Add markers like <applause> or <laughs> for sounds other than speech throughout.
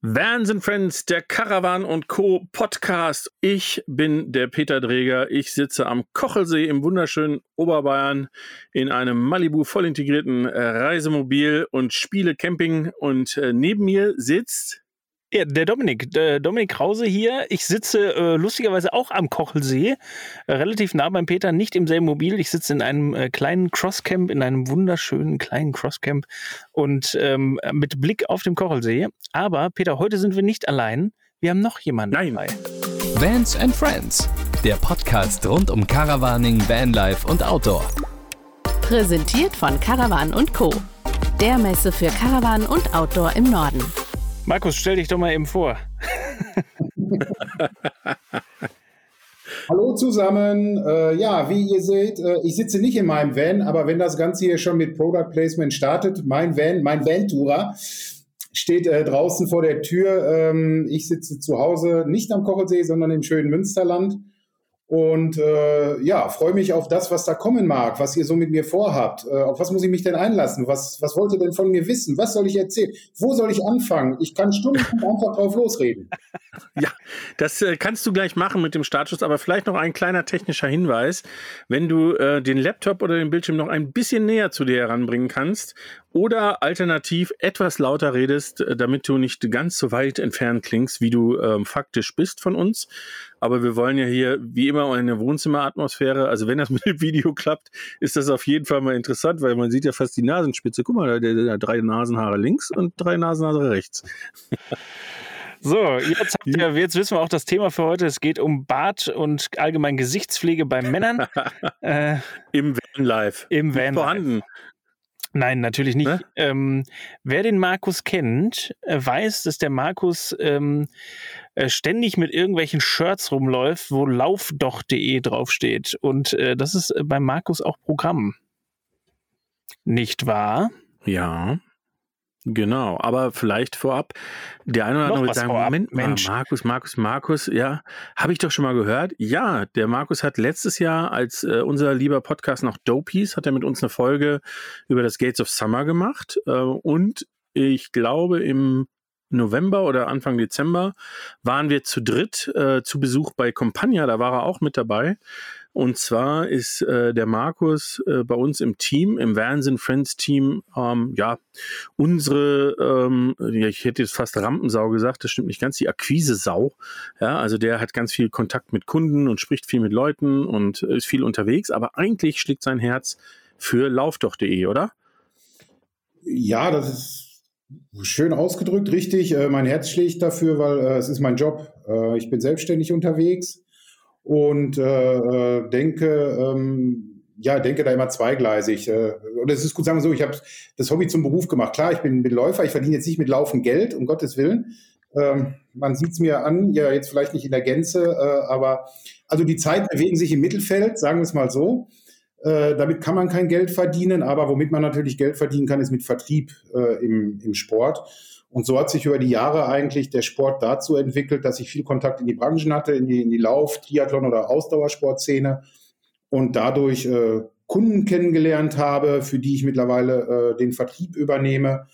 Vans and Friends, der Caravan und Co. Podcast. Ich bin der Peter Dreger. Ich sitze am Kochelsee im wunderschönen Oberbayern in einem Malibu voll integrierten äh, Reisemobil und spiele Camping. Und äh, neben mir sitzt ja, der Dominik, der Dominik Krause hier. Ich sitze äh, lustigerweise auch am Kochelsee, äh, relativ nah beim Peter, nicht im selben Mobil. Ich sitze in einem äh, kleinen Crosscamp, in einem wunderschönen kleinen Crosscamp und ähm, mit Blick auf den Kochelsee. Aber Peter, heute sind wir nicht allein. Wir haben noch jemanden Nein. dabei. Vans and Friends, der Podcast rund um Caravaning, Vanlife und Outdoor. Präsentiert von Caravan und Co. Der Messe für Caravan und Outdoor im Norden. Markus, stell dich doch mal eben vor. Hallo zusammen. Äh, ja, wie ihr seht, äh, ich sitze nicht in meinem Van, aber wenn das Ganze hier schon mit Product Placement startet, mein Van, mein Van-Tourer steht äh, draußen vor der Tür. Ähm, ich sitze zu Hause nicht am Kochelsee, sondern im schönen Münsterland. Und äh, ja, freue mich auf das, was da kommen mag, was ihr so mit mir vorhabt. Äh, auf was muss ich mich denn einlassen? Was, was wollt ihr denn von mir wissen? Was soll ich erzählen? Wo soll ich anfangen? Ich kann stundenlang <laughs> einfach drauf losreden. Ja, das äh, kannst du gleich machen mit dem Startschuss, aber vielleicht noch ein kleiner technischer Hinweis. Wenn du äh, den Laptop oder den Bildschirm noch ein bisschen näher zu dir heranbringen kannst oder alternativ etwas lauter redest, äh, damit du nicht ganz so weit entfernt klingst, wie du ähm, faktisch bist von uns. Aber wir wollen ja hier wie immer eine Wohnzimmeratmosphäre. Also wenn das <laughs> mit dem Video klappt, ist das auf jeden Fall mal interessant, weil man sieht ja fast die Nasenspitze. Guck mal, da, da, drei Nasenhaare links und drei Nasenhaare rechts. So, jetzt, ihr, jetzt wissen wir auch das Thema für heute. Es geht um Bart und allgemein Gesichtspflege bei Männern. <laughs> äh, Im Vanlife. Im Vanlife. Vorhanden. Nein, natürlich nicht. Ne? Ähm, wer den Markus kennt, äh, weiß, dass der Markus ähm, äh, ständig mit irgendwelchen Shirts rumläuft, wo laufdoch.de draufsteht. Und äh, das ist äh, bei Markus auch Programm. Nicht wahr? Ja. Genau, aber vielleicht vorab, der eine oder andere wird sagen, Moment mal, Mensch. Markus, Markus, Markus, ja, habe ich doch schon mal gehört. Ja, der Markus hat letztes Jahr, als äh, unser lieber Podcast noch Dope hieß, hat er mit uns eine Folge über das Gates of Summer gemacht äh, und ich glaube im November oder Anfang Dezember waren wir zu dritt äh, zu Besuch bei Compagna, da war er auch mit dabei. Und zwar ist äh, der Markus äh, bei uns im Team, im Wahnsinn Friends Team, ähm, ja, unsere, ähm, ich hätte jetzt fast Rampensau gesagt, das stimmt nicht ganz, die Akquise-Sau. Ja, also der hat ganz viel Kontakt mit Kunden und spricht viel mit Leuten und ist viel unterwegs, aber eigentlich schlägt sein Herz für laufdoch.de, oder? Ja, das ist schön ausgedrückt, richtig. Äh, mein Herz schlägt dafür, weil äh, es ist mein Job. Äh, ich bin selbstständig unterwegs und äh, äh, denke, ähm, ja, denke da immer zweigleisig. Äh, und es ist gut, sagen wir so, ich habe das Hobby zum Beruf gemacht. Klar, ich bin, bin Läufer, ich verdiene jetzt nicht mit Laufen Geld, um Gottes Willen. Ähm, man sieht es mir an, ja, jetzt vielleicht nicht in der Gänze, äh, aber also die Zeiten bewegen sich im Mittelfeld, sagen wir es mal so. Äh, damit kann man kein Geld verdienen, aber womit man natürlich Geld verdienen kann, ist mit Vertrieb äh, im, im Sport. Und so hat sich über die Jahre eigentlich der Sport dazu entwickelt, dass ich viel Kontakt in die Branchen hatte, in die, in die Lauf-, Triathlon- oder Ausdauersportszene und dadurch äh, Kunden kennengelernt habe, für die ich mittlerweile äh, den Vertrieb übernehme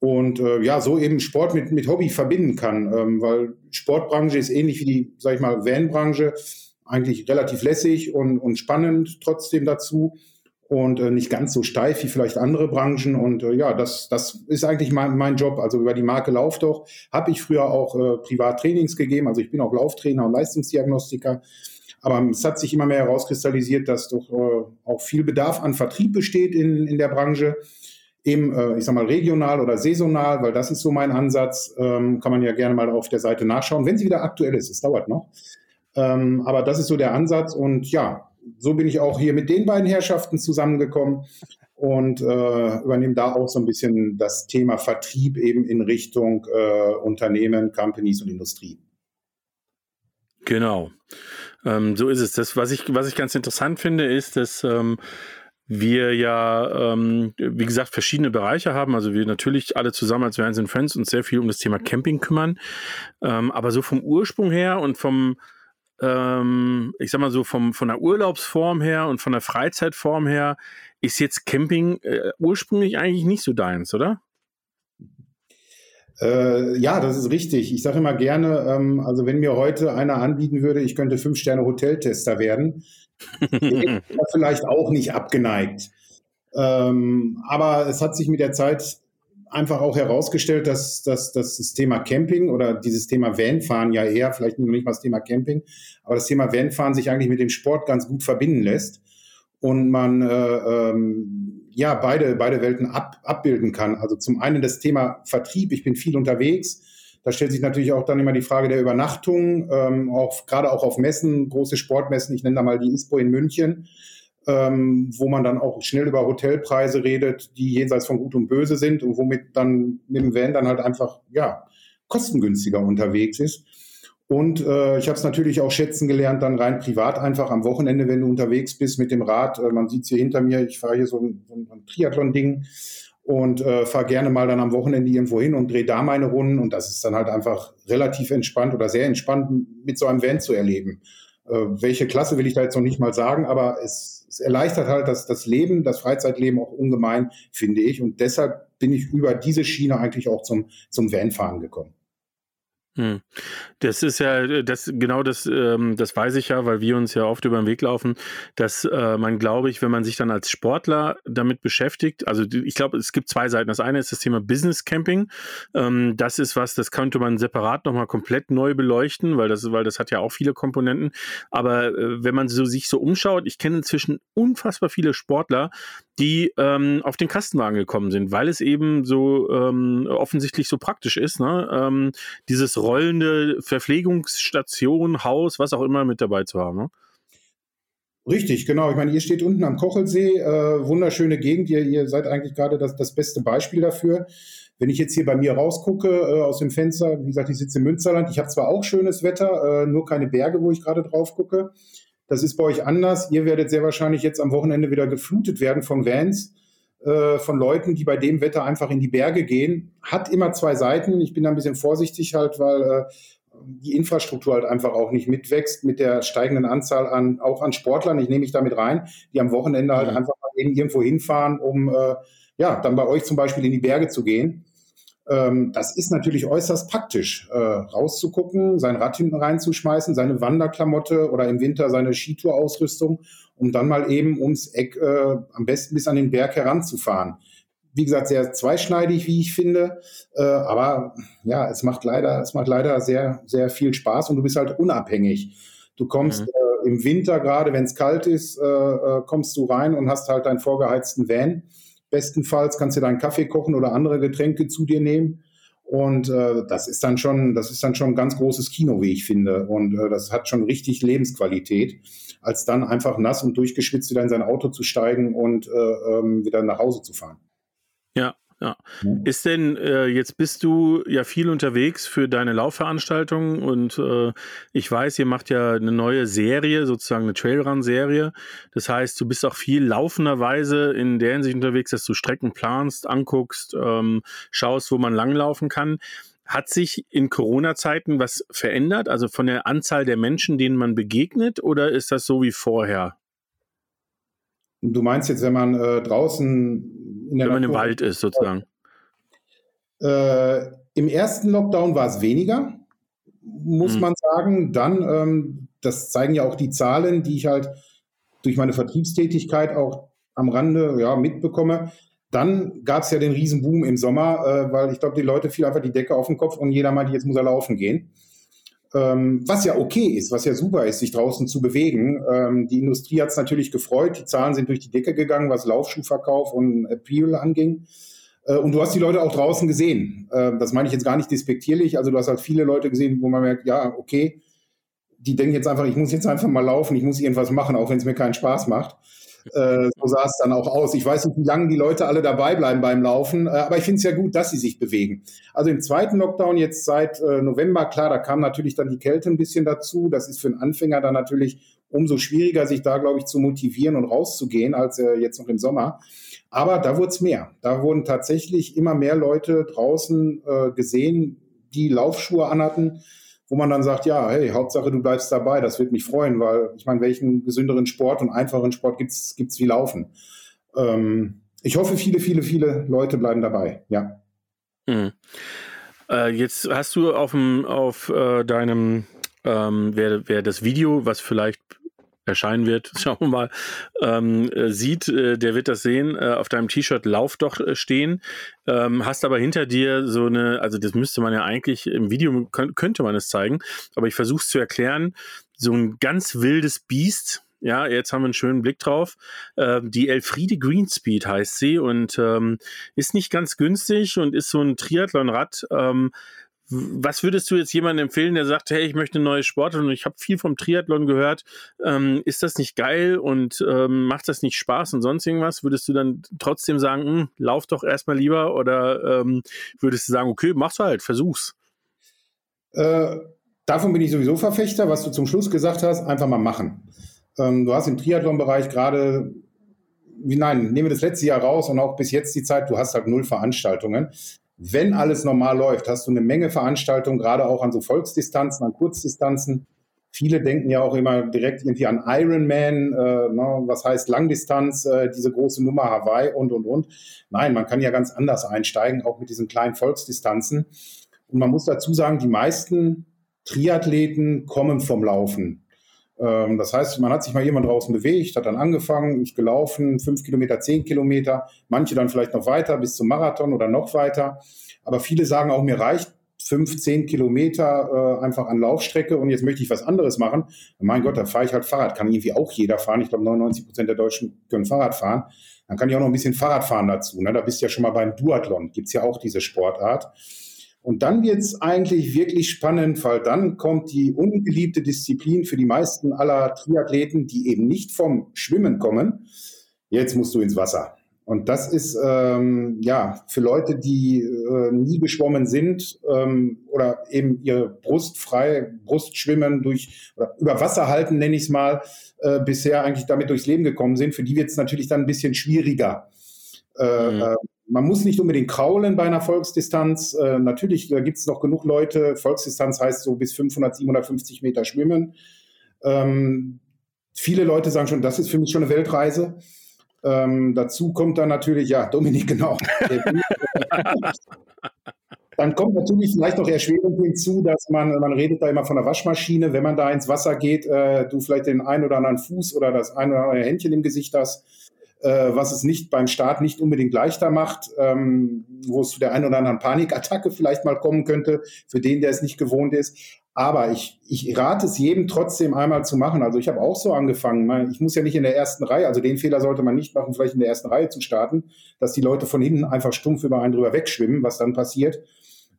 und äh, ja, so eben Sport mit, mit Hobby verbinden kann, ähm, weil Sportbranche ist ähnlich wie die, sag ich mal, Van-Branche, eigentlich relativ lässig und, und spannend trotzdem dazu und äh, nicht ganz so steif wie vielleicht andere Branchen. Und äh, ja, das, das ist eigentlich mein, mein Job. Also über die Marke Lauf doch habe ich früher auch äh, privat Trainings gegeben. Also ich bin auch Lauftrainer und Leistungsdiagnostiker. Aber es hat sich immer mehr herauskristallisiert, dass doch äh, auch viel Bedarf an Vertrieb besteht in, in der Branche. Eben, äh, ich sag mal, regional oder saisonal, weil das ist so mein Ansatz. Ähm, kann man ja gerne mal auf der Seite nachschauen, wenn sie wieder aktuell ist. Es dauert noch. Ähm, aber das ist so der Ansatz. Und ja, so bin ich auch hier mit den beiden Herrschaften zusammengekommen und äh, übernehme da auch so ein bisschen das Thema Vertrieb eben in Richtung äh, Unternehmen, Companies und Industrie. Genau. Ähm, so ist es. Das, was ich, was ich ganz interessant finde, ist, dass ähm, wir ja, ähm, wie gesagt, verschiedene Bereiche haben. Also wir natürlich alle zusammen als Vans and Friends uns sehr viel um das Thema Camping kümmern. Ähm, aber so vom Ursprung her und vom, ähm, ich sag mal so, vom, von der Urlaubsform her und von der Freizeitform her ist jetzt Camping äh, ursprünglich eigentlich nicht so deins, oder? Äh, ja, das ist richtig. Ich sage immer gerne, ähm, also wenn mir heute einer anbieten würde, ich könnte fünf Sterne Hoteltester werden, <laughs> wäre vielleicht auch nicht abgeneigt. Ähm, aber es hat sich mit der Zeit einfach auch herausgestellt, dass, dass, dass das Thema Camping oder dieses Thema Vanfahren ja eher, vielleicht nicht mal das Thema Camping, aber das Thema Vanfahren sich eigentlich mit dem Sport ganz gut verbinden lässt und man äh, ähm, ja beide, beide Welten ab, abbilden kann. Also zum einen das Thema Vertrieb, ich bin viel unterwegs. Da stellt sich natürlich auch dann immer die Frage der Übernachtung, ähm, auch gerade auch auf Messen, große Sportmessen, ich nenne da mal die ISPO in München ähm, wo man dann auch schnell über Hotelpreise redet, die jenseits von Gut und Böse sind und womit dann mit dem Van dann halt einfach ja kostengünstiger unterwegs ist. Und äh, ich habe es natürlich auch schätzen gelernt, dann rein privat einfach am Wochenende, wenn du unterwegs bist mit dem Rad. Äh, man sieht es hier hinter mir, ich fahre hier so ein, so ein Triathlon-Ding und äh, fahre gerne mal dann am Wochenende irgendwo hin und drehe da meine Runden. Und das ist dann halt einfach relativ entspannt oder sehr entspannt mit so einem Van zu erleben. Äh, welche Klasse will ich da jetzt noch nicht mal sagen, aber es es erleichtert halt das, das Leben, das Freizeitleben auch ungemein, finde ich. Und deshalb bin ich über diese Schiene eigentlich auch zum, zum Vanfahren gekommen. Hm. Das ist ja, das genau das, ähm, das weiß ich ja, weil wir uns ja oft über den Weg laufen, dass äh, man, glaube ich, wenn man sich dann als Sportler damit beschäftigt, also ich glaube, es gibt zwei Seiten. Das eine ist das Thema Business Camping. Ähm, das ist was, das könnte man separat nochmal komplett neu beleuchten, weil das, weil das hat ja auch viele Komponenten. Aber äh, wenn man so sich so umschaut, ich kenne inzwischen unfassbar viele Sportler, die ähm, auf den Kastenwagen gekommen sind, weil es eben so ähm, offensichtlich so praktisch ist, ne? ähm, dieses rollende Verpflegungsstation, Haus, was auch immer mit dabei zu haben. Ne? Richtig, genau. Ich meine, ihr steht unten am Kochelsee, äh, wunderschöne Gegend. Ihr, ihr seid eigentlich gerade das, das beste Beispiel dafür. Wenn ich jetzt hier bei mir rausgucke äh, aus dem Fenster, wie gesagt, ich sitze im Münsterland. Ich habe zwar auch schönes Wetter, äh, nur keine Berge, wo ich gerade drauf gucke. Das ist bei euch anders. Ihr werdet sehr wahrscheinlich jetzt am Wochenende wieder geflutet werden von Vans, äh, von Leuten, die bei dem Wetter einfach in die Berge gehen. Hat immer zwei Seiten. Ich bin da ein bisschen vorsichtig halt, weil äh, die Infrastruktur halt einfach auch nicht mitwächst mit der steigenden Anzahl an, auch an Sportlern. Ich nehme mich damit rein, die am Wochenende halt mhm. einfach eben irgendwo hinfahren, um äh, ja, dann bei euch zum Beispiel in die Berge zu gehen. Ähm, das ist natürlich äußerst praktisch, äh, rauszugucken, sein Rad hinten reinzuschmeißen, seine Wanderklamotte oder im Winter seine Skitourausrüstung, um dann mal eben ums Eck äh, am besten bis an den Berg heranzufahren. Wie gesagt, sehr zweischneidig, wie ich finde, äh, aber ja, es macht leider, es macht leider sehr, sehr viel Spaß und du bist halt unabhängig. Du kommst mhm. äh, im Winter, gerade wenn es kalt ist, äh, äh, kommst du rein und hast halt deinen vorgeheizten Van Bestenfalls kannst du deinen Kaffee kochen oder andere Getränke zu dir nehmen. Und äh, das ist dann schon, das ist dann schon ein ganz großes Kino, wie ich finde. Und äh, das hat schon richtig Lebensqualität, als dann einfach nass und durchgeschwitzt wieder in sein Auto zu steigen und äh, ähm, wieder nach Hause zu fahren. Ja, ja. Ist denn, äh, jetzt bist du ja viel unterwegs für deine Laufveranstaltungen und äh, ich weiß, ihr macht ja eine neue Serie, sozusagen eine Trailrun-Serie. Das heißt, du bist auch viel laufenderweise in der Hinsicht unterwegs, dass du Strecken planst, anguckst, ähm, schaust, wo man langlaufen kann. Hat sich in Corona-Zeiten was verändert, also von der Anzahl der Menschen, denen man begegnet, oder ist das so wie vorher? Du meinst jetzt, wenn man äh, draußen in der Wenn man im Wald ist, sozusagen. Äh, Im ersten Lockdown war es weniger, muss mhm. man sagen. Dann, ähm, das zeigen ja auch die Zahlen, die ich halt durch meine Vertriebstätigkeit auch am Rande ja, mitbekomme. Dann gab es ja den Riesenboom im Sommer, äh, weil ich glaube, die Leute fiel einfach die Decke auf den Kopf und jeder meinte, jetzt muss er laufen gehen. Ähm, was ja okay ist, was ja super ist, sich draußen zu bewegen. Ähm, die Industrie hat es natürlich gefreut. Die Zahlen sind durch die Decke gegangen, was Laufschuhverkauf und Appeal anging. Äh, und du hast die Leute auch draußen gesehen. Äh, das meine ich jetzt gar nicht despektierlich. Also du hast halt viele Leute gesehen, wo man merkt, ja, okay, die denken jetzt einfach, ich muss jetzt einfach mal laufen, ich muss irgendwas machen, auch wenn es mir keinen Spaß macht. Äh, so sah es dann auch aus. Ich weiß nicht, wie lange die Leute alle dabei bleiben beim Laufen, äh, aber ich finde es ja gut, dass sie sich bewegen. Also im zweiten Lockdown jetzt seit äh, November, klar, da kam natürlich dann die Kälte ein bisschen dazu. Das ist für einen Anfänger dann natürlich umso schwieriger, sich da, glaube ich, zu motivieren und rauszugehen, als jetzt noch im Sommer. Aber da wurde es mehr. Da wurden tatsächlich immer mehr Leute draußen gesehen, die Laufschuhe anhatten wo man dann sagt, ja, hey, Hauptsache du bleibst dabei, das wird mich freuen, weil ich meine, welchen gesünderen Sport und einfachen Sport gibt's gibt's wie Laufen? Ähm, ich hoffe, viele, viele, viele Leute bleiben dabei, ja. Mhm. Äh, jetzt hast du auf, dem, auf äh, deinem, ähm, wer, wer das Video, was vielleicht erscheinen wird, <laughs> schauen wir mal, ähm, äh, sieht, äh, der wird das sehen, äh, auf deinem T-Shirt Lauf doch äh, stehen, ähm, hast aber hinter dir so eine, also das müsste man ja eigentlich im Video, könnte man es zeigen, aber ich versuche es zu erklären, so ein ganz wildes Biest, ja, jetzt haben wir einen schönen Blick drauf. Ähm, die Elfriede Greenspeed heißt sie und ähm, ist nicht ganz günstig und ist so ein Triathlonrad. Ähm, was würdest du jetzt jemandem empfehlen, der sagt, hey, ich möchte ein neues Sport und ich habe viel vom Triathlon gehört. Ähm, ist das nicht geil und ähm, macht das nicht Spaß und sonst irgendwas? Würdest du dann trotzdem sagen, hm, lauf doch erstmal lieber oder ähm, würdest du sagen, okay, mach's halt, versuch's? Äh, davon bin ich sowieso Verfechter, was du zum Schluss gesagt hast, einfach mal machen. Ähm, du hast im Triathlon-Bereich gerade, nein, nehmen wir das letzte Jahr raus und auch bis jetzt die Zeit, du hast halt null Veranstaltungen. Wenn alles normal läuft, hast du eine Menge Veranstaltungen, gerade auch an so Volksdistanzen, an Kurzdistanzen. Viele denken ja auch immer direkt irgendwie an Ironman, äh, ne, was heißt Langdistanz, äh, diese große Nummer Hawaii und, und, und. Nein, man kann ja ganz anders einsteigen, auch mit diesen kleinen Volksdistanzen. Und man muss dazu sagen, die meisten Triathleten kommen vom Laufen. Ähm, das heißt, man hat sich mal jemand draußen bewegt, hat dann angefangen, ist gelaufen, fünf Kilometer, zehn Kilometer, manche dann vielleicht noch weiter bis zum Marathon oder noch weiter. Aber viele sagen auch, mir reicht fünf, zehn Kilometer äh, einfach an Laufstrecke und jetzt möchte ich was anderes machen. Mein Gott, da fahre ich halt Fahrrad. Kann irgendwie auch jeder fahren. Ich glaube, 99 Prozent der Deutschen können Fahrrad fahren. Dann kann ich auch noch ein bisschen Fahrrad fahren dazu. Ne? Da bist du ja schon mal beim Duathlon. Gibt's ja auch diese Sportart. Und dann wird es eigentlich wirklich spannend, weil dann kommt die ungeliebte Disziplin für die meisten aller Triathleten, die eben nicht vom Schwimmen kommen. Jetzt musst du ins Wasser. Und das ist ähm, ja für Leute, die äh, nie geschwommen sind ähm, oder eben ihre Brust frei, Brustschwimmen durch oder über Wasser halten, nenne ich es mal, äh, bisher eigentlich damit durchs Leben gekommen sind. Für die wird es natürlich dann ein bisschen schwieriger. Äh, mhm. Man muss nicht unbedingt kraulen bei einer Volksdistanz. Äh, natürlich, da gibt es noch genug Leute. Volksdistanz heißt so bis 500, 750 Meter schwimmen. Ähm, viele Leute sagen schon, das ist für mich schon eine Weltreise. Ähm, dazu kommt dann natürlich, ja, Dominik, genau. <laughs> dann kommt natürlich vielleicht noch erschwerend hinzu, dass man, man redet da immer von der Waschmaschine, wenn man da ins Wasser geht, äh, du vielleicht den einen oder anderen Fuß oder das ein oder andere Händchen im Gesicht hast äh, was es nicht beim Start nicht unbedingt leichter macht, ähm, wo es zu der einen oder anderen Panikattacke vielleicht mal kommen könnte, für den, der es nicht gewohnt ist. Aber ich, ich rate es jedem trotzdem einmal zu machen. Also ich habe auch so angefangen. Ich muss ja nicht in der ersten Reihe, also den Fehler sollte man nicht machen, vielleicht in der ersten Reihe zu starten, dass die Leute von hinten einfach stumpf über einen drüber wegschwimmen, was dann passiert.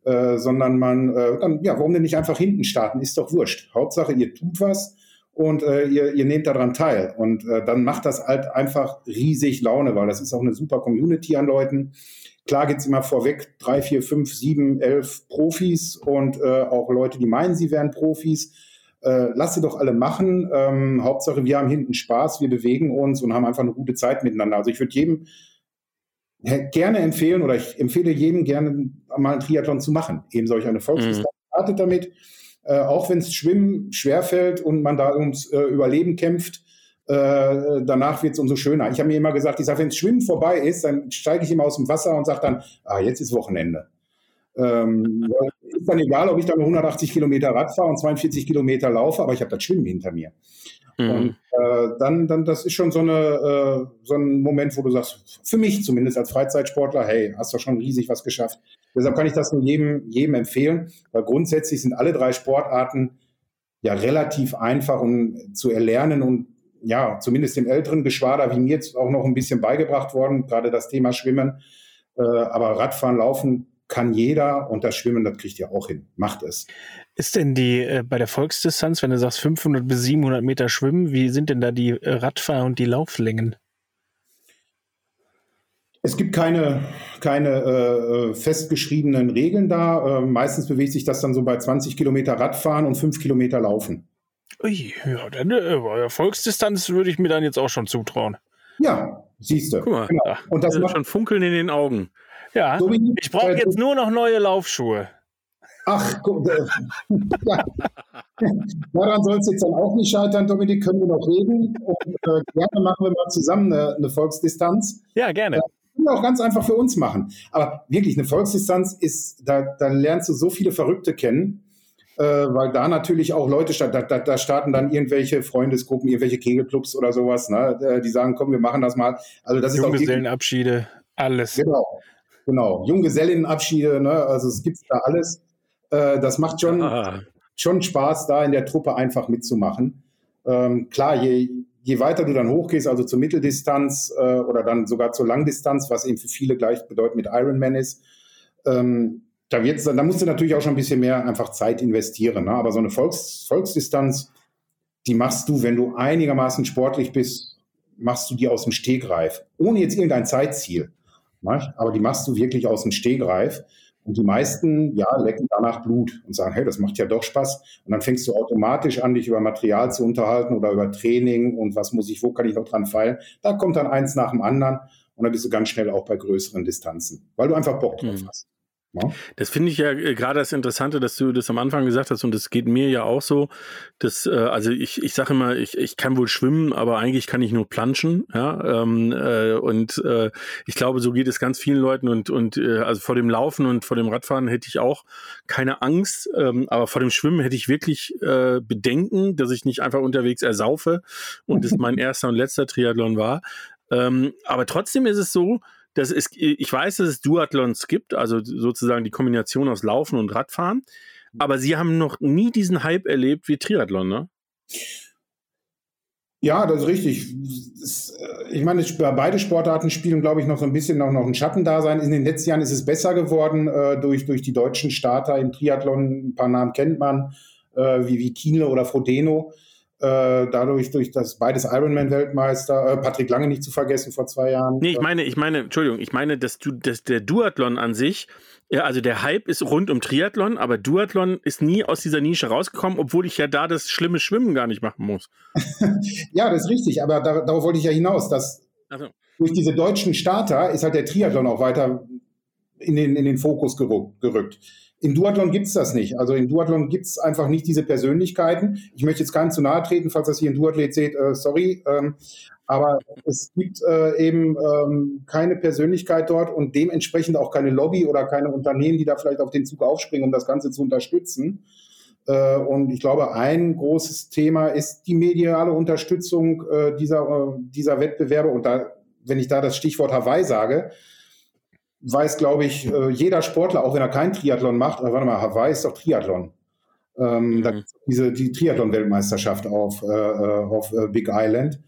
Äh, sondern man, äh, dann, ja, warum denn nicht einfach hinten starten? Ist doch wurscht. Hauptsache, ihr tut was und äh, ihr, ihr nehmt daran teil. Und äh, dann macht das halt einfach riesig Laune, weil das ist auch eine super Community an Leuten. Klar geht's immer vorweg drei, vier, fünf, sieben, elf Profis und äh, auch Leute, die meinen, sie wären Profis. Äh, lass sie doch alle machen. Ähm, Hauptsache, wir haben hinten Spaß, wir bewegen uns und haben einfach eine gute Zeit miteinander. Also ich würde jedem gerne empfehlen oder ich empfehle jedem gerne mal einen Triathlon zu machen. Eben solch eine Volksdistanz. Mhm. Startet damit äh, auch wenn es Schwimmen schwerfällt und man da ums äh, Überleben kämpft, äh, danach wird es umso schöner. Ich habe mir immer gesagt, ich sage, wenn Schwimmen vorbei ist, dann steige ich immer aus dem Wasser und sage dann, ah, jetzt ist Wochenende. Ähm, ist dann egal, ob ich dann 180 Kilometer Rad fahre und 42 Kilometer laufe, aber ich habe das Schwimmen hinter mir. Mhm. Und äh, dann, dann, das ist schon so, eine, äh, so ein Moment, wo du sagst, für mich zumindest als Freizeitsportler, hey, hast du schon riesig was geschafft. Deshalb kann ich das nur jedem, jedem empfehlen, weil grundsätzlich sind alle drei Sportarten ja relativ einfach um, zu erlernen und ja, zumindest dem älteren Geschwader wie mir jetzt auch noch ein bisschen beigebracht worden, gerade das Thema Schwimmen. Äh, aber Radfahren, Laufen kann jeder und das Schwimmen, das kriegt ihr auch hin. Macht es. Ist denn die äh, bei der Volksdistanz, wenn du sagst 500 bis 700 Meter Schwimmen, wie sind denn da die äh, Radfahr- und die Lauflängen? Es gibt keine, keine äh, festgeschriebenen Regeln da. Äh, meistens bewegt sich das dann so bei 20 Kilometer Radfahren und 5 Kilometer Laufen. Ui, ja, dann äh, Volksdistanz würde ich mir dann jetzt auch schon zutrauen. Ja, siehst du. Guck mal, genau. und das macht schon Funkeln in den Augen. Ja, so ich brauche jetzt nur noch neue Laufschuhe. Ach, guck, äh, ja. <laughs> daran soll es jetzt dann auch nicht scheitern, Dominik, können wir noch reden. Und äh, gerne machen wir mal zusammen eine, eine Volksdistanz. Ja, gerne. können wir auch ganz einfach für uns machen. Aber wirklich, eine Volksdistanz ist, da, da lernst du so viele Verrückte kennen, äh, weil da natürlich auch Leute, da, da, da starten dann irgendwelche Freundesgruppen, irgendwelche Kegelclubs oder sowas, ne? Äh, die sagen, komm, wir machen das mal. Also das ist auch alles. Genau, genau. Junggesellinnenabschiede, ne? also es gibt da alles. Äh, das macht schon, ah. schon Spaß, da in der Truppe einfach mitzumachen. Ähm, klar, je, je weiter du dann hochgehst, also zur Mitteldistanz äh, oder dann sogar zur Langdistanz, was eben für viele gleich bedeutet mit Ironman ist, ähm, da, wird's, da musst du natürlich auch schon ein bisschen mehr einfach Zeit investieren. Ne? Aber so eine Volks, Volksdistanz, die machst du, wenn du einigermaßen sportlich bist, machst du die aus dem Stegreif, ohne jetzt irgendein Zeitziel. Ne? Aber die machst du wirklich aus dem Stegreif. Und die meisten, ja, lecken danach Blut und sagen, hey, das macht ja doch Spaß. Und dann fängst du automatisch an, dich über Material zu unterhalten oder über Training und was muss ich, wo kann ich noch dran feilen. Da kommt dann eins nach dem anderen und dann bist du ganz schnell auch bei größeren Distanzen, weil du einfach Bock drauf mhm. Ja. Das finde ich ja äh, gerade das Interessante, dass du das am Anfang gesagt hast und das geht mir ja auch so, dass, äh, also ich, ich sage immer, ich, ich kann wohl schwimmen, aber eigentlich kann ich nur planschen, ja, ähm, äh, und äh, ich glaube, so geht es ganz vielen Leuten und, und äh, also vor dem Laufen und vor dem Radfahren hätte ich auch keine Angst, ähm, aber vor dem Schwimmen hätte ich wirklich äh, Bedenken, dass ich nicht einfach unterwegs ersaufe und es mein <laughs> erster und letzter Triathlon war, ähm, aber trotzdem ist es so, das ist, ich weiß, dass es Duathlons gibt, also sozusagen die Kombination aus Laufen und Radfahren, aber sie haben noch nie diesen Hype erlebt wie Triathlon, ne? Ja, das ist richtig. Äh, ich meine, beide Sportarten spielen, glaube ich, noch so ein bisschen noch, noch ein Schattendasein. In den letzten Jahren ist es besser geworden äh, durch, durch die deutschen Starter im Triathlon. Ein paar Namen kennt man, äh, wie, wie Kienle oder Frodeno. Äh, dadurch, durch das beides Ironman-Weltmeister, äh, Patrick Lange nicht zu vergessen vor zwei Jahren. Nee, ich meine, ich meine, Entschuldigung, ich meine, dass du, dass der Duathlon an sich, ja, also der Hype ist rund um Triathlon, aber Duathlon ist nie aus dieser Nische rausgekommen, obwohl ich ja da das schlimme Schwimmen gar nicht machen muss. <laughs> ja, das ist richtig, aber da, darauf wollte ich ja hinaus, dass so. durch diese deutschen Starter ist halt der Triathlon auch weiter in den, in den Fokus gerückt. Im Duathlon gibt es das nicht. Also im Duathlon gibt es einfach nicht diese Persönlichkeiten. Ich möchte jetzt keinen zu nahe treten, falls das hier ein Duathlet seht, äh, sorry. Ähm, aber es gibt äh, eben ähm, keine Persönlichkeit dort und dementsprechend auch keine Lobby oder keine Unternehmen, die da vielleicht auf den Zug aufspringen, um das Ganze zu unterstützen. Äh, und ich glaube, ein großes Thema ist die mediale Unterstützung äh, dieser, äh, dieser Wettbewerbe. Und da, wenn ich da das Stichwort Hawaii sage, weiß, glaube ich, äh, jeder Sportler, auch wenn er kein Triathlon macht, aber warte mal, Hawaii ist doch Triathlon. Ähm, mhm. da diese, die Triathlon-Weltmeisterschaft auf, äh, äh, auf äh, Big Island.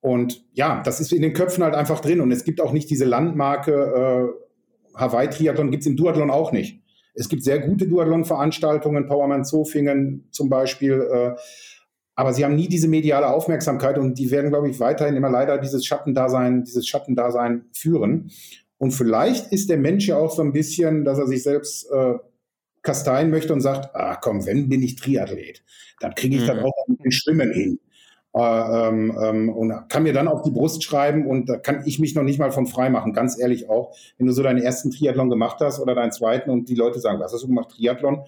Und ja, das ist in den Köpfen halt einfach drin. Und es gibt auch nicht diese Landmarke, äh, Hawaii-Triathlon gibt es im Duathlon auch nicht. Es gibt sehr gute Duathlon-Veranstaltungen, Powerman Zofingen zum Beispiel. Äh, aber sie haben nie diese mediale Aufmerksamkeit und die werden, glaube ich, weiterhin immer leider dieses Schattendasein, dieses Schattendasein führen. Und vielleicht ist der Mensch ja auch so ein bisschen, dass er sich selbst äh, kasteien möchte und sagt, ah komm, wenn bin ich Triathlet, dann kriege ich mhm. das auch mit dem Schwimmen hin. Äh, ähm, ähm, und kann mir dann auf die Brust schreiben und da kann ich mich noch nicht mal von frei machen, ganz ehrlich auch. Wenn du so deinen ersten Triathlon gemacht hast oder deinen zweiten und die Leute sagen, was hast du gemacht, Triathlon,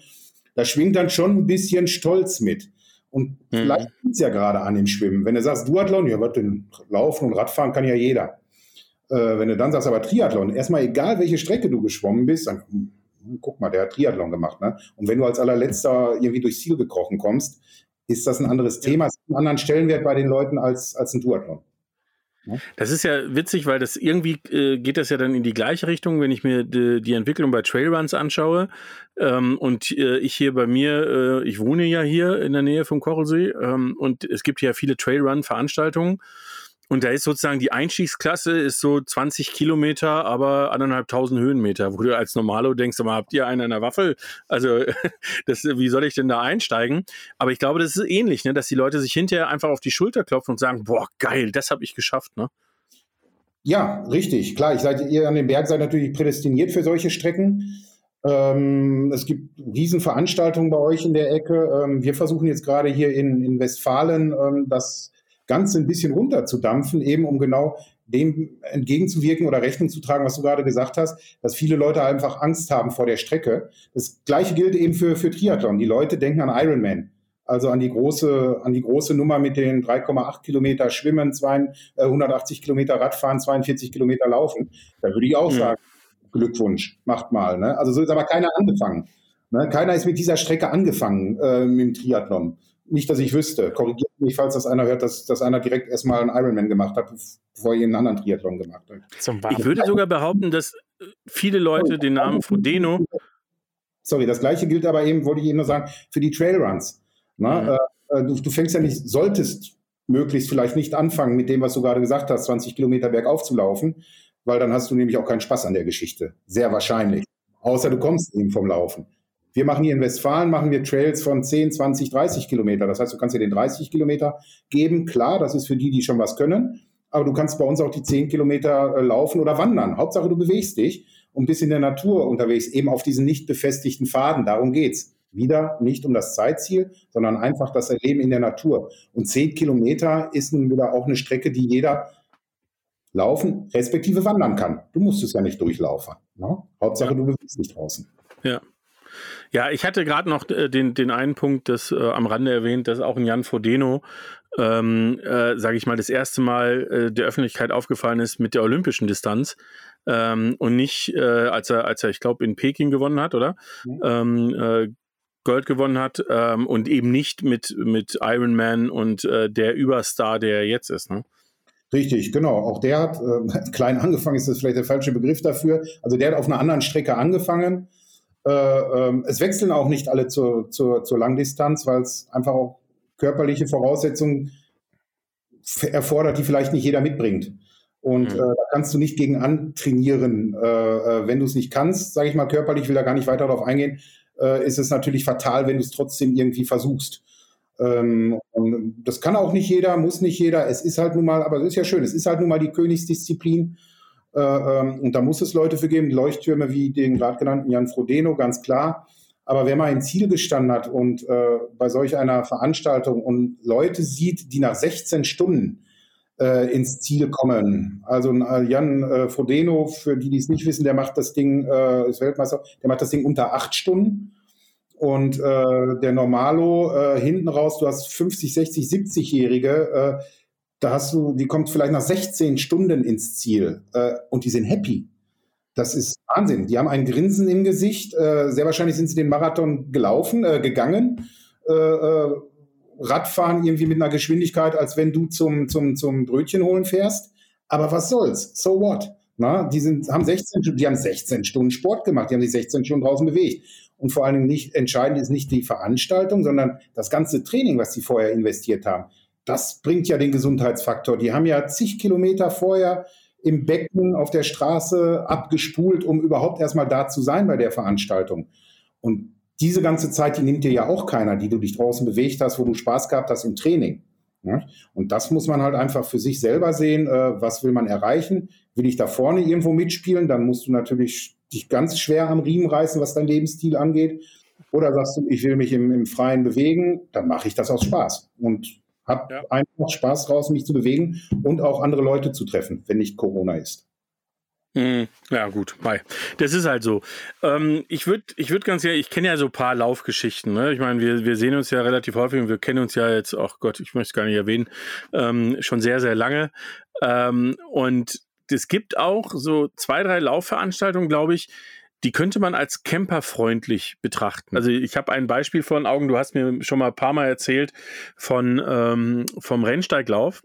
da schwingt dann schon ein bisschen Stolz mit. Und mhm. vielleicht liegt es ja gerade an dem Schwimmen. Wenn du sagst, Duathlon, ja, was denn, Laufen und Radfahren kann ja jeder. Äh, wenn du dann sagst, aber Triathlon, erstmal egal, welche Strecke du geschwommen bist, dann hm, guck mal, der hat Triathlon gemacht. Ne? Und wenn du als allerletzter irgendwie durchs Ziel gekrochen kommst, ist das ein anderes Thema, ist einen anderen Stellenwert bei den Leuten als, als ein Duathlon. Das ist ja witzig, weil das irgendwie äh, geht das ja dann in die gleiche Richtung, wenn ich mir die, die Entwicklung bei Trailruns anschaue. Ähm, und äh, ich hier bei mir, äh, ich wohne ja hier in der Nähe vom Kochelsee ähm, und es gibt ja viele Trailrun-Veranstaltungen. Und da ist sozusagen die Einstiegsklasse ist so 20 Kilometer, aber anderthalbtausend Höhenmeter, wo du als Normalo denkst, mal, habt ihr einen an der Waffel? Also, <laughs> das, wie soll ich denn da einsteigen? Aber ich glaube, das ist ähnlich, ne? dass die Leute sich hinterher einfach auf die Schulter klopfen und sagen, boah, geil, das habe ich geschafft, ne? Ja, richtig. Klar, ich seid, ihr an dem Berg seid natürlich prädestiniert für solche Strecken. Ähm, es gibt Riesenveranstaltungen bei euch in der Ecke. Ähm, wir versuchen jetzt gerade hier in, in Westfalen ähm, das Ganze ein bisschen runterzudampfen, eben um genau dem entgegenzuwirken oder Rechnung zu tragen, was du gerade gesagt hast, dass viele Leute einfach Angst haben vor der Strecke. Das gleiche gilt eben für, für Triathlon. Die Leute denken an Ironman. Also an die große, an die große Nummer mit den 3,8 Kilometer Schwimmen, 2, 180 äh, Kilometer Radfahren, 42 Kilometer Laufen. Da würde ich auch mhm. sagen, Glückwunsch, macht mal. Ne? Also so ist aber keiner angefangen. Ne? Keiner ist mit dieser Strecke angefangen äh, mit dem Triathlon. Nicht, dass ich wüsste. Korrigiert mich, falls das einer hört, dass, dass einer direkt erstmal einen Ironman gemacht hat, bevor ihr einen anderen Triathlon gemacht hat. Ich würde sogar behaupten, dass viele Leute den Namen Frodeno. Sorry, das gleiche gilt aber eben, wollte ich eben nur sagen, für die Trailruns. Na, mhm. äh, äh du, du fängst ja nicht, solltest möglichst vielleicht nicht anfangen mit dem, was du gerade gesagt hast, 20 Kilometer bergauf zu laufen, weil dann hast du nämlich auch keinen Spaß an der Geschichte. Sehr wahrscheinlich. Außer du kommst eben vom Laufen. Wir machen hier in Westfalen, machen wir Trails von 10, 20, 30 Kilometer. Das heißt, du kannst dir den 30 Kilometer geben. Klar, das ist für die, die schon was können. Aber du kannst bei uns auch die 10 Kilometer äh, laufen oder wandern. Hauptsache, du bewegst dich und bist in der Natur unterwegs, eben auf diesen nicht befestigten Faden. Darum geht's. Wieder nicht um das Zeitziel, sondern einfach das Erleben in der Natur. Und 10 Kilometer ist nun wieder auch eine Strecke, die jeder laufen, respektive wandern kann. Du musst es ja nicht durchlaufen. Ne? Hauptsache, du bewegst dich draußen. Ja. Ja, ich hatte gerade noch äh, den, den einen Punkt, das äh, am Rande erwähnt, dass auch ein Jan Frodeno, ähm, äh, sage ich mal, das erste Mal äh, der Öffentlichkeit aufgefallen ist mit der olympischen Distanz ähm, und nicht, äh, als er, als er, ich glaube, in Peking gewonnen hat, oder? Mhm. Ähm, äh, Gold gewonnen hat ähm, und eben nicht mit, mit Iron Man und äh, der Überstar, der er jetzt ist. Ne? Richtig, genau. Auch der hat <laughs> klein angefangen, ist das vielleicht der falsche Begriff dafür. Also der hat auf einer anderen Strecke angefangen es wechseln auch nicht alle zur, zur, zur Langdistanz, weil es einfach auch körperliche Voraussetzungen erfordert, die vielleicht nicht jeder mitbringt. Und mhm. äh, da kannst du nicht gegen antrainieren. Äh, äh wenn du es nicht kannst, sage ich mal körperlich, will da gar nicht weiter darauf eingehen, äh, ist es natürlich fatal, wenn du es trotzdem irgendwie versuchst. Ähm, das kann auch nicht jeder, muss nicht jeder. Es ist halt nun mal, aber es ist ja schön, es ist halt nun mal die Königsdisziplin. Äh, ähm, und da muss es Leute für geben, Leuchttürme wie den gerade genannten Jan Frodeno, ganz klar. Aber wenn man ein Ziel gestanden hat und äh, bei solch einer Veranstaltung und Leute sieht, die nach 16 Stunden äh, ins Ziel kommen, also Jan Frodeno, für die, die es nicht wissen, der macht das Ding, ist Weltmeister, der macht das Ding unter acht Stunden. Und der Normalo hinten raus, du hast 50, 60, 70-Jährige, äh, da hast du, die kommt vielleicht nach 16 Stunden ins Ziel äh, und die sind happy. Das ist Wahnsinn. Die haben ein Grinsen im Gesicht. Äh, sehr wahrscheinlich sind sie den Marathon gelaufen, äh, gegangen. Äh, äh, Radfahren irgendwie mit einer Geschwindigkeit, als wenn du zum, zum, zum Brötchen holen fährst. Aber was soll's? So what? Na, die sind, haben 16, die haben 16 Stunden Sport gemacht, die haben sich 16 Stunden draußen bewegt. Und vor allen Dingen nicht, entscheidend ist nicht die Veranstaltung, sondern das ganze Training, was sie vorher investiert haben das bringt ja den Gesundheitsfaktor. Die haben ja zig Kilometer vorher im Becken auf der Straße abgespult, um überhaupt erstmal da zu sein bei der Veranstaltung. Und diese ganze Zeit, die nimmt dir ja auch keiner, die du dich draußen bewegt hast, wo du Spaß gehabt hast im Training. Und das muss man halt einfach für sich selber sehen. Äh, was will man erreichen? Will ich da vorne irgendwo mitspielen? Dann musst du natürlich dich ganz schwer am Riemen reißen, was dein Lebensstil angeht. Oder sagst du, ich will mich im, im Freien bewegen? Dann mache ich das aus Spaß. Und habe ja. einfach Spaß draus, mich zu bewegen und auch andere Leute zu treffen, wenn nicht Corona ist. Hm, ja, gut, bye. Das ist halt so. Ähm, ich würde ich würd ganz ehrlich, ich kenne ja so ein paar Laufgeschichten. Ne? Ich meine, wir, wir sehen uns ja relativ häufig und wir kennen uns ja jetzt, ach Gott, ich möchte es gar nicht erwähnen, ähm, schon sehr, sehr lange. Ähm, und es gibt auch so zwei, drei Laufveranstaltungen, glaube ich, die könnte man als camperfreundlich betrachten. Also ich habe ein Beispiel vor den Augen, du hast mir schon mal ein paar Mal erzählt von ähm, vom Rennsteiglauf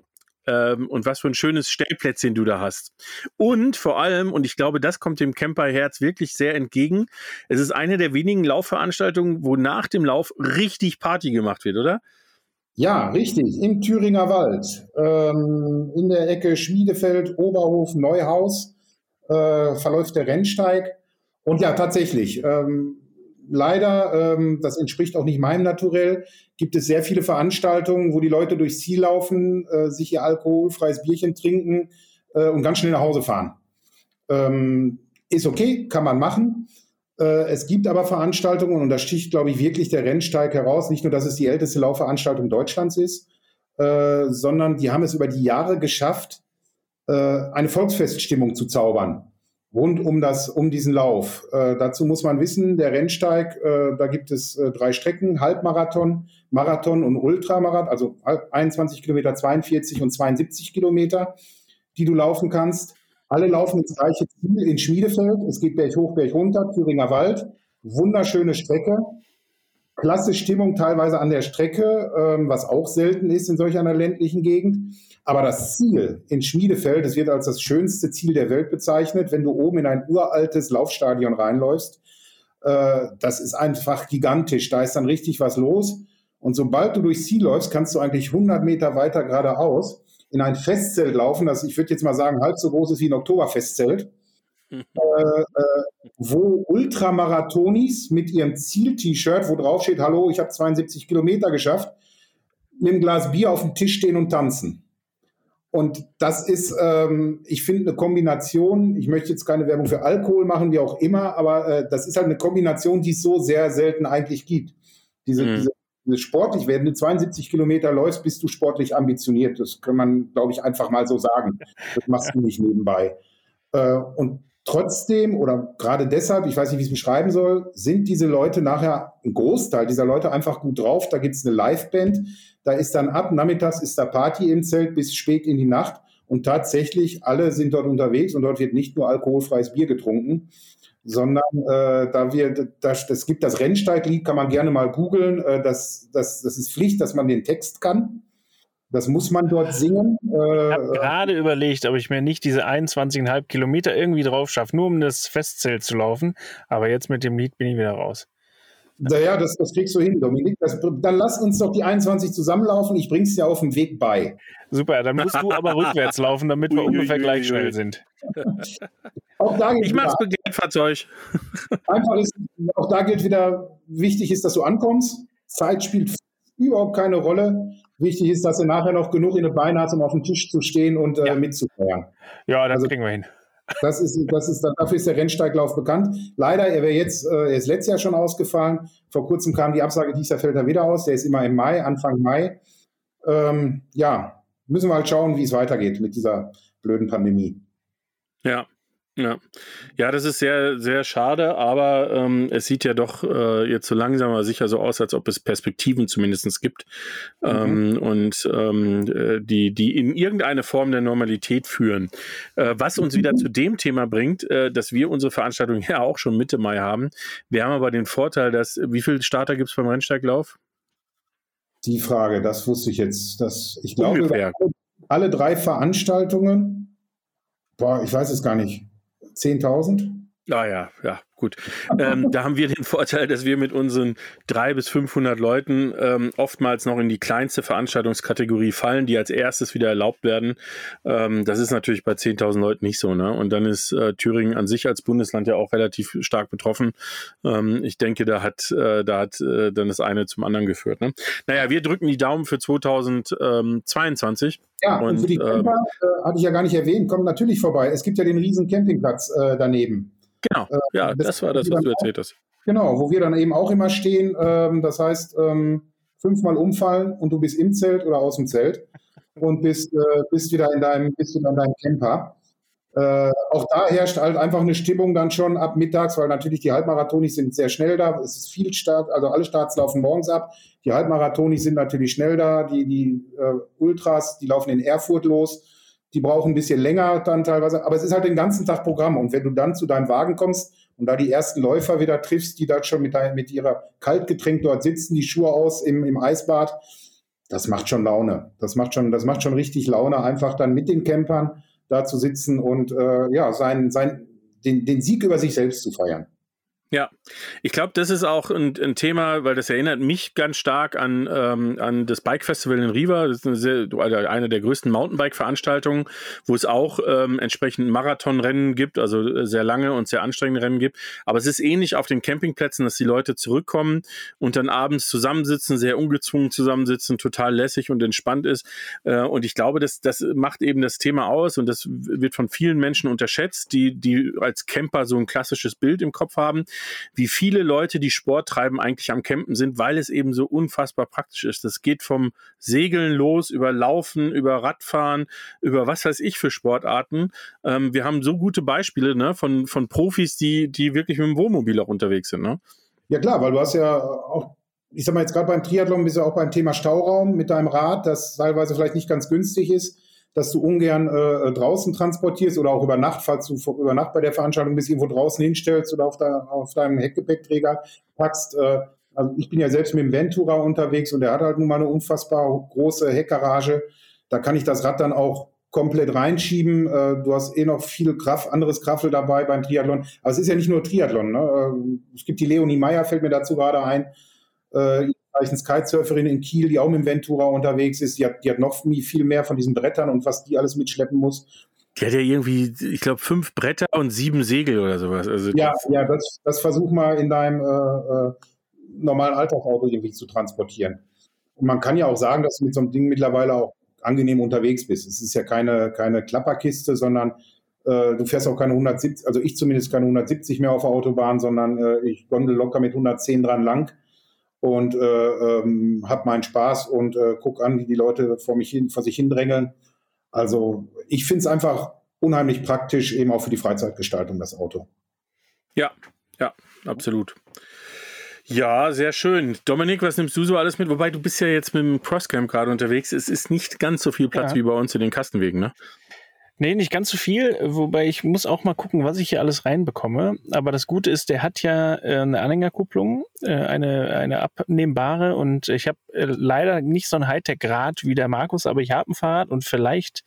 ähm, und was für ein schönes Stellplätzchen du da hast. Und vor allem, und ich glaube, das kommt dem Camperherz wirklich sehr entgegen, es ist eine der wenigen Laufveranstaltungen, wo nach dem Lauf richtig Party gemacht wird, oder? Ja, richtig. Im Thüringer Wald, ähm, in der Ecke Schmiedefeld, Oberhof, Neuhaus äh, verläuft der Rennsteig. Und ja, tatsächlich. Ähm, leider, ähm, das entspricht auch nicht meinem Naturell, gibt es sehr viele Veranstaltungen, wo die Leute durchs Ziel laufen, äh, sich ihr alkoholfreies Bierchen trinken äh, und ganz schnell nach Hause fahren. Ähm, ist okay, kann man machen. Äh, es gibt aber Veranstaltungen, und da sticht, glaube ich, wirklich der Rennsteig heraus, nicht nur, dass es die älteste Laufveranstaltung Deutschlands ist, äh, sondern die haben es über die Jahre geschafft, äh, eine Volksfeststimmung zu zaubern. Rund um, das, um diesen Lauf. Äh, dazu muss man wissen, der Rennsteig, äh, da gibt es äh, drei Strecken, Halbmarathon, Marathon und Ultramarathon, also 21 Kilometer, 42 und 72 Kilometer, die du laufen kannst. Alle laufen ins gleiche Ziel in Schmiedefeld. Es geht Berg hoch, Berg runter, Thüringer Wald. Wunderschöne Strecke. Klasse Stimmung teilweise an der Strecke, ähm, was auch selten ist in solch einer ländlichen Gegend. Aber das Ziel in Schmiedefeld, das wird als das schönste Ziel der Welt bezeichnet, wenn du oben in ein uraltes Laufstadion reinläufst. Äh, das ist einfach gigantisch. Da ist dann richtig was los. Und sobald du durchs Ziel läufst, kannst du eigentlich 100 Meter weiter geradeaus in ein Festzelt laufen, das ich würde jetzt mal sagen halb so groß ist wie ein Oktoberfestzelt, äh, äh, wo Ultramarathonis mit ihrem Ziel-T-Shirt, wo drauf steht, hallo, ich habe 72 Kilometer geschafft, mit einem Glas Bier auf dem Tisch stehen und tanzen. Und das ist, ähm, ich finde, eine Kombination. Ich möchte jetzt keine Werbung für Alkohol machen, wie auch immer, aber äh, das ist halt eine Kombination, die es so sehr selten eigentlich gibt. Diese, mhm. diese, diese sportlich, wenn du 72 Kilometer läufst, bist du sportlich ambitioniert. Das kann man, glaube ich, einfach mal so sagen. Das machst du nicht nebenbei. Äh, und trotzdem oder gerade deshalb, ich weiß nicht, wie ich es beschreiben soll, sind diese Leute nachher, ein Großteil dieser Leute einfach gut drauf. Da gibt es eine Liveband, da ist dann ab nachmittags ist da Party im Zelt bis spät in die Nacht. Und tatsächlich, alle sind dort unterwegs und dort wird nicht nur alkoholfreies Bier getrunken, sondern äh, da wird, das, das gibt das Rennsteiglied, kann man gerne mal googeln. Äh, das, das, das ist Pflicht, dass man den Text kann. Das muss man dort singen. Äh, ich habe gerade überlegt, ob ich mir nicht diese 21,5 Kilometer irgendwie drauf schaffe, nur um das Festzelt zu laufen. Aber jetzt mit dem Lied bin ich wieder raus. Naja, das, das kriegst du hin, Dominik. Das, dann lass uns doch die 21 zusammenlaufen. Ich bring's dir auf dem Weg bei. Super, dann musst du aber <laughs> rückwärts laufen, damit wir ungefähr gleich schnell sind. auch da ich mach's Begleitfahrzeug. <laughs> Einfach ist, auch da gilt wieder, wichtig ist, dass du ankommst. Zeit spielt überhaupt keine Rolle. Wichtig ist, dass du nachher noch genug in den Beinen hast, um auf dem Tisch zu stehen und äh, ja. mitzufeiern. Ja, das also, kriegen wir hin. <laughs> Das ist, das ist, dafür ist der Rennsteiglauf bekannt. Leider, er wäre jetzt, äh, er ist letztes Jahr schon ausgefallen. Vor kurzem kam die Absage, dieser fällt er wieder aus. Der ist immer im Mai, Anfang Mai. Ähm, ja, müssen wir halt schauen, wie es weitergeht mit dieser blöden Pandemie. Ja, ja. ja, das ist sehr, sehr schade, aber ähm, es sieht ja doch äh, jetzt so langsam aber sicher so aus, als ob es Perspektiven zumindest gibt mhm. ähm, und ähm, äh, die, die in irgendeine Form der Normalität führen. Äh, was uns wieder zu dem Thema bringt, äh, dass wir unsere Veranstaltung ja auch schon Mitte Mai haben. Wir haben aber den Vorteil, dass, wie viele Starter gibt es beim Rennsteiglauf? Die Frage, das wusste ich jetzt. Dass, ich glaube, alle drei Veranstaltungen, boah, ich weiß es gar nicht. 10.000? Ah ja, ja, gut. ähm, da haben wir den Vorteil, dass wir mit unseren drei bis 500 Leuten ähm, oftmals noch in die kleinste Veranstaltungskategorie fallen, die als erstes wieder erlaubt werden. Ähm, das ist natürlich bei 10.000 Leuten nicht so. Ne? Und dann ist äh, Thüringen an sich als Bundesland ja auch relativ stark betroffen. Ähm, ich denke, da hat, äh, da hat äh, dann das eine zum anderen geführt. Ne? Naja, wir drücken die Daumen für 2022. Ja, und, und für die Camper, äh, hatte ich ja gar nicht erwähnt, kommt natürlich vorbei. Es gibt ja den riesen Campingplatz äh, daneben. Genau, ja, das, das war das, was du erzählt hast. Genau, wo wir dann eben auch immer stehen. Ähm, das heißt, ähm, fünfmal umfallen und du bist im Zelt oder aus dem Zelt und bist, äh, bist wieder in deinem, bist wieder in deinem Camper. Äh, auch da herrscht halt einfach eine Stimmung dann schon ab mittags, weil natürlich die Halbmarathonis sind sehr schnell da. Es ist viel Start, also alle Starts laufen morgens ab. Die Halbmarathonis sind natürlich schnell da. Die, die äh, Ultras, die laufen in Erfurt los. Die brauchen ein bisschen länger dann teilweise. Aber es ist halt den ganzen Tag Programm. Und wenn du dann zu deinem Wagen kommst und da die ersten Läufer wieder triffst, die da schon mit, dein, mit ihrer Kaltgetränk dort sitzen, die Schuhe aus im, im Eisbad, das macht schon Laune. Das macht schon, das macht schon richtig Laune, einfach dann mit den Campern da zu sitzen und äh, ja, sein, sein, den, den Sieg über sich selbst zu feiern. Ja, ich glaube, das ist auch ein, ein, Thema, weil das erinnert mich ganz stark an, ähm, an das Bike Festival in Riva. Das ist eine, sehr, eine der größten Mountainbike-Veranstaltungen, wo es auch ähm, entsprechend Marathonrennen gibt, also sehr lange und sehr anstrengende Rennen gibt. Aber es ist ähnlich auf den Campingplätzen, dass die Leute zurückkommen und dann abends zusammensitzen, sehr ungezwungen zusammensitzen, total lässig und entspannt ist. Äh, und ich glaube, das, das macht eben das Thema aus und das wird von vielen Menschen unterschätzt, die, die als Camper so ein klassisches Bild im Kopf haben wie viele Leute, die Sport treiben, eigentlich am Campen sind, weil es eben so unfassbar praktisch ist. Das geht vom Segeln los, über Laufen, über Radfahren, über was weiß ich für Sportarten. Ähm, wir haben so gute Beispiele ne, von, von Profis, die, die wirklich mit dem Wohnmobil auch unterwegs sind. Ne? Ja klar, weil du hast ja auch ich sag mal jetzt gerade beim Triathlon bist du auch beim Thema Stauraum mit deinem Rad, das teilweise vielleicht nicht ganz günstig ist dass du ungern äh, draußen transportierst oder auch über Nacht, falls du über Nacht bei der Veranstaltung bist, irgendwo draußen hinstellst oder auf, der, auf deinem Heckgepäckträger packst. Äh, also ich bin ja selbst mit dem Ventura unterwegs und der hat halt nun mal eine unfassbar große Heckgarage. Da kann ich das Rad dann auch komplett reinschieben. Äh, du hast eh noch viel Kraft, anderes Kraftel dabei beim Triathlon. Aber es ist ja nicht nur Triathlon. Ne? Äh, es gibt die Leonie Meyer, fällt mir dazu gerade ein. Äh, eine Kitesurferin in Kiel, die auch mit dem Ventura unterwegs ist. Die hat, die hat noch viel mehr von diesen Brettern und was die alles mitschleppen muss. Die hat ja irgendwie, ich glaube, fünf Bretter und sieben Segel oder sowas. Also ja, ja, das, das versuch mal in deinem äh, äh, normalen Alltagsauto irgendwie zu transportieren. Und man kann ja auch sagen, dass du mit so einem Ding mittlerweile auch angenehm unterwegs bist. Es ist ja keine, keine Klapperkiste, sondern äh, du fährst auch keine 170, also ich zumindest keine 170 mehr auf der Autobahn, sondern äh, ich gondel locker mit 110 dran lang und äh, ähm, habe meinen Spaß und äh, gucke an, wie die Leute vor, mich hin, vor sich hindrängeln. Also ich finde es einfach unheimlich praktisch, eben auch für die Freizeitgestaltung, das Auto. Ja, ja, absolut. Ja, sehr schön. Dominik, was nimmst du so alles mit? Wobei du bist ja jetzt mit dem Crosscamp gerade unterwegs. Es ist nicht ganz so viel Platz ja. wie bei uns in den Kastenwegen, ne? Nee, nicht ganz so viel, wobei ich muss auch mal gucken, was ich hier alles reinbekomme. Aber das Gute ist, der hat ja äh, eine Anhängerkupplung, äh, eine, eine abnehmbare und ich habe äh, leider nicht so ein Hightech-Rad wie der Markus, aber ich habe ein Fahrrad und vielleicht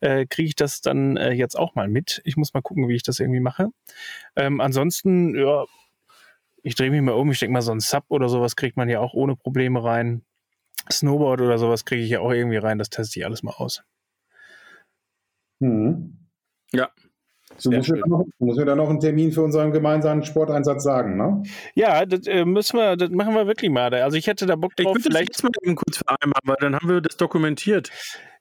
äh, kriege ich das dann äh, jetzt auch mal mit. Ich muss mal gucken, wie ich das irgendwie mache. Ähm, ansonsten, ja, ich drehe mich mal um, ich denke mal, so ein Sub oder sowas kriegt man ja auch ohne Probleme rein. Snowboard oder sowas kriege ich ja auch irgendwie rein, das teste ich alles mal aus. Mhm. Ja. So muss, wir noch, muss wir dann noch einen Termin für unseren gemeinsamen Sporteinsatz sagen, ne? Ja, das äh, müssen wir, das machen wir wirklich mal. Also ich hätte da Bock drauf. Ich würde vielleicht das mal eben kurz vereinbaren, weil dann haben wir das dokumentiert.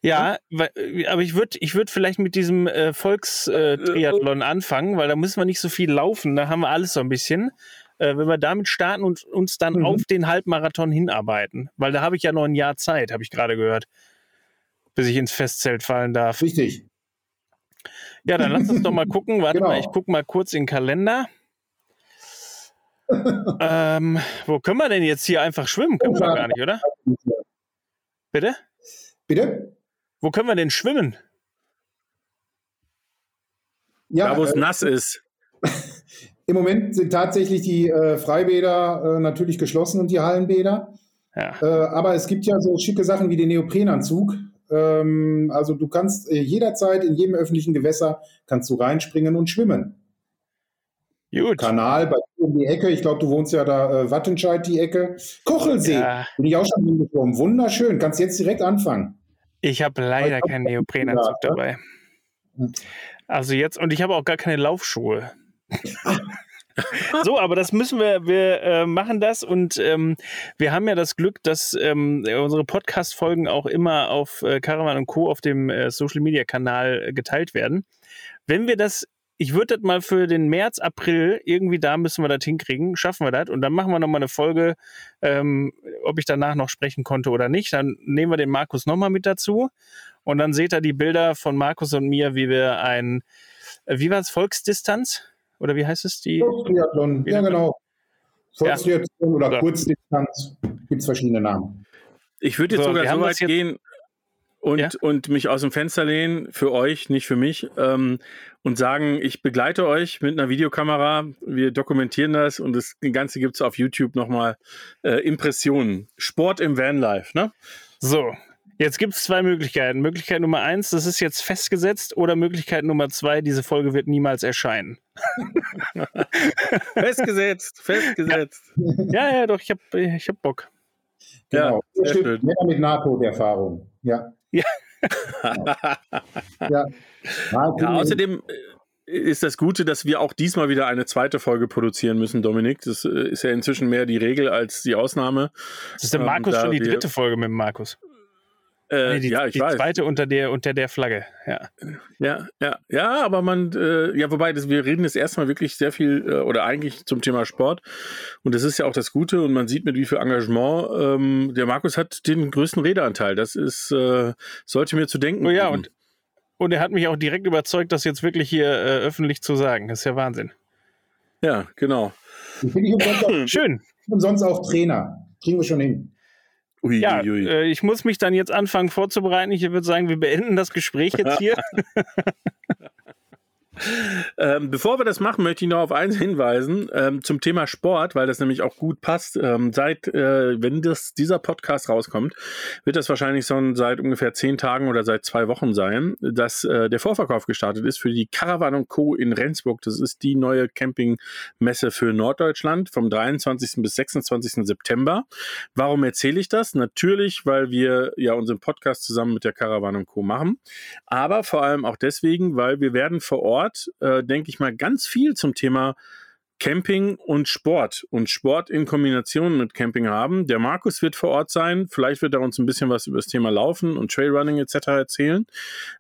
Ja? Weil, aber ich würde ich würd vielleicht mit diesem äh, Volkstriathlon äh, anfangen, weil da müssen wir nicht so viel laufen. Da haben wir alles so ein bisschen. Äh, wenn wir damit starten und uns dann mhm. auf den Halbmarathon hinarbeiten, weil da habe ich ja noch ein Jahr Zeit, habe ich gerade gehört, bis ich ins Festzelt fallen darf. Richtig. Ja, dann lass uns doch mal gucken. Warte genau. mal, ich gucke mal kurz in den Kalender. <laughs> ähm, wo können wir denn jetzt hier einfach schwimmen? Können wir gar nicht, oder? Bitte? Bitte? Wo können wir denn schwimmen? Ja, da, wo es äh, nass ist. <laughs> Im Moment sind tatsächlich die äh, Freibäder äh, natürlich geschlossen und die Hallenbäder. Ja. Äh, aber es gibt ja so schicke Sachen wie den Neoprenanzug, ähm, also du kannst äh, jederzeit in jedem öffentlichen Gewässer kannst du reinspringen und schwimmen. Gut. Kanal bei dir um die Ecke. Ich glaube, du wohnst ja da äh, Wattenscheid, die Ecke. Kochelsee. Ja. Bin ich auch schon hingekommen. Wunderschön. Kannst jetzt direkt anfangen. Ich habe leider keinen Neoprenanzug dabei. Hm. Also jetzt, und ich habe auch gar keine Laufschuhe. So, aber das müssen wir, wir äh, machen das und ähm, wir haben ja das Glück, dass ähm, unsere Podcast-Folgen auch immer auf äh, Caravan und Co. auf dem äh, Social-Media-Kanal äh, geteilt werden. Wenn wir das ich würde das mal für den März, April, irgendwie da müssen wir das hinkriegen, schaffen wir das und dann machen wir nochmal eine Folge, ähm, ob ich danach noch sprechen konnte oder nicht. Dann nehmen wir den Markus nochmal mit dazu und dann seht ihr die Bilder von Markus und mir, wie wir ein, äh, wie war es, Volksdistanz? Oder wie heißt es? Die Volkstriathlon, ja genau. Volkstriathlon ja. oder ja. Kurzdistanz, gibt es verschiedene Namen. Ich würde jetzt so, sogar so weit gehen und, ja? und mich aus dem Fenster lehnen, für euch, nicht für mich, ähm, und sagen, ich begleite euch mit einer Videokamera, wir dokumentieren das und das Ganze gibt es auf YouTube nochmal äh, Impressionen. Sport im Vanlife, ne? So, Jetzt gibt es zwei Möglichkeiten. Möglichkeit Nummer eins, das ist jetzt festgesetzt, oder Möglichkeit Nummer zwei, diese Folge wird niemals erscheinen. <laughs> festgesetzt, festgesetzt. Ja, ja, doch, ich habe ich hab Bock. Genau. Ja, sehr schön. Mehr mit NATO-Erfahrung. Ja. Ja. ja. ja. Außerdem äh, ist das Gute, dass wir auch diesmal wieder eine zweite Folge produzieren müssen, Dominik. Das äh, ist ja inzwischen mehr die Regel als die Ausnahme. Das ist der ähm, Markus ähm, schon die dritte Folge mit dem Markus. Äh, die, ja, ich die weiß. zweite unter der, unter der Flagge, ja. Ja, ja, ja, aber man, äh, ja, wobei, das, wir reden jetzt erstmal wirklich sehr viel äh, oder eigentlich zum Thema Sport. Und das ist ja auch das Gute und man sieht mit wie viel Engagement. Ähm, der Markus hat den größten Redeanteil. Das ist, äh, sollte mir zu denken. Oh ja, geben. und, und er hat mich auch direkt überzeugt, das jetzt wirklich hier äh, öffentlich zu sagen. Das ist ja Wahnsinn. Ja, genau. Ich bin <coughs> nicht umsonst auch, Schön. umsonst auch Trainer. Kriegen wir schon hin. Ui, Ja, ui, äh, ich muss mich dann jetzt anfangen vorzubereiten. Ich würde sagen, wir beenden das Gespräch jetzt hier. <laughs> <laughs> Ähm, bevor wir das machen, möchte ich noch auf eins hinweisen ähm, zum Thema Sport, weil das nämlich auch gut passt. Ähm, seit, äh, wenn das, dieser Podcast rauskommt, wird das wahrscheinlich schon seit ungefähr zehn Tagen oder seit zwei Wochen sein, dass äh, der Vorverkauf gestartet ist für die Caravan Co. in Rendsburg. Das ist die neue Campingmesse für Norddeutschland vom 23. bis 26. September. Warum erzähle ich das? Natürlich, weil wir ja unseren Podcast zusammen mit der Caravan Co. machen, aber vor allem auch deswegen, weil wir werden vor Ort äh, denke ich mal, ganz viel zum Thema Camping und Sport und Sport in Kombination mit Camping haben. Der Markus wird vor Ort sein. Vielleicht wird er uns ein bisschen was über das Thema Laufen und Trailrunning etc. erzählen.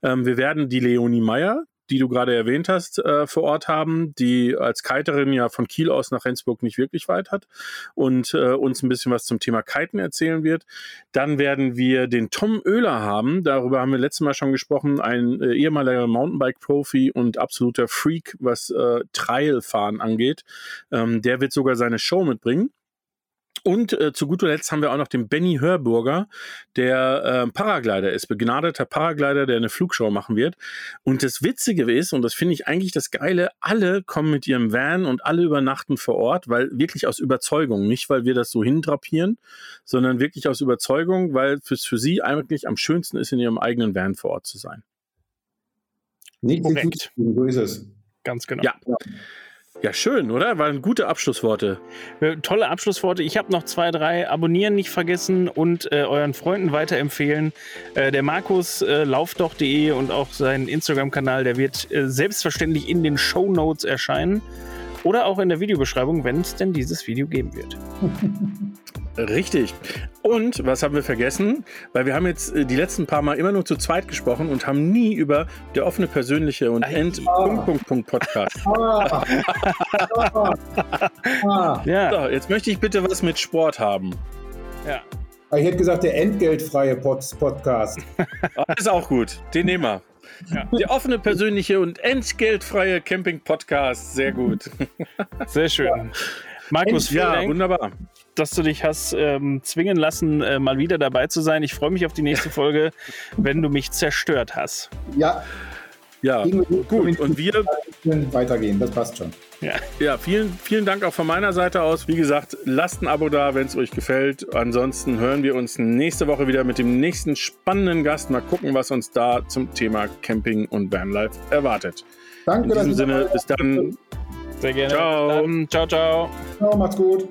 Ähm, wir werden die Leonie Meyer, die du gerade erwähnt hast, äh, vor Ort haben, die als Kiterin ja von Kiel aus nach Rendsburg nicht wirklich weit hat und äh, uns ein bisschen was zum Thema Kiten erzählen wird. Dann werden wir den Tom Oehler haben, darüber haben wir letztes Mal schon gesprochen, ein äh, ehemaliger Mountainbike-Profi und absoluter Freak, was äh, Trailfahren angeht. Ähm, der wird sogar seine Show mitbringen. Und äh, zu guter Letzt haben wir auch noch den Benny Hörburger, der äh, Paraglider ist, begnadeter Paraglider, der eine Flugshow machen wird. Und das Witzige ist, und das finde ich eigentlich das Geile, alle kommen mit ihrem Van und alle übernachten vor Ort, weil wirklich aus Überzeugung, nicht weil wir das so hindrapieren, sondern wirklich aus Überzeugung, weil es für sie eigentlich am schönsten ist, in ihrem eigenen Van vor Ort zu sein. Nichts Korrekt. so ist es. Ganz genau. Ja. Ja, schön, oder? Waren gute Abschlussworte. Äh, Tolle Abschlussworte. Ich habe noch zwei, drei. Abonnieren nicht vergessen und äh, euren Freunden weiterempfehlen. Äh, der Markus äh, laufdoch.de und auch sein Instagram-Kanal, der wird äh, selbstverständlich in den Show Notes erscheinen. Oder auch in der Videobeschreibung, wenn es denn dieses Video geben wird. <laughs> Richtig. Und was haben wir vergessen? Weil wir haben jetzt äh, die letzten paar Mal immer nur zu zweit gesprochen und haben nie über der offene persönliche und. End Punkt, Punkt, Punkt Podcast. Ah. ah. <laughs> Ah. Ja, So, jetzt möchte ich bitte was mit Sport haben. ja. Ich hätte gesagt, der entgeltfreie Pod Podcast. <laughs> Ah, Ist auch gut. Den nehmen wir. Ja. Der offene persönliche und entgeltfreie Camping Podcast. Sehr gut. sehr schön. Markus, vielen Ja, Dank, wunderbar. Dass du dich hast ähm, zwingen lassen, äh, mal wieder dabei zu sein. Ich freue mich auf die nächste Folge, <laughs> wenn du mich zerstört hast. Ja, Ja, gut. Und wir weitergehen, das passt schon. Ja. Ja, vielen, vielen Dank auch von meiner Seite aus. Wie gesagt, lasst ein Abo da, wenn es euch gefällt. Ansonsten hören wir uns nächste Woche wieder mit dem nächsten spannenden Gast. Mal gucken, was uns da zum Thema Camping und Vanlife erwartet. Danke, In diesem Sinne, bis dann. Sehr gerne. Ciao. Dann, ciao, ciao. Ciao, macht's gut.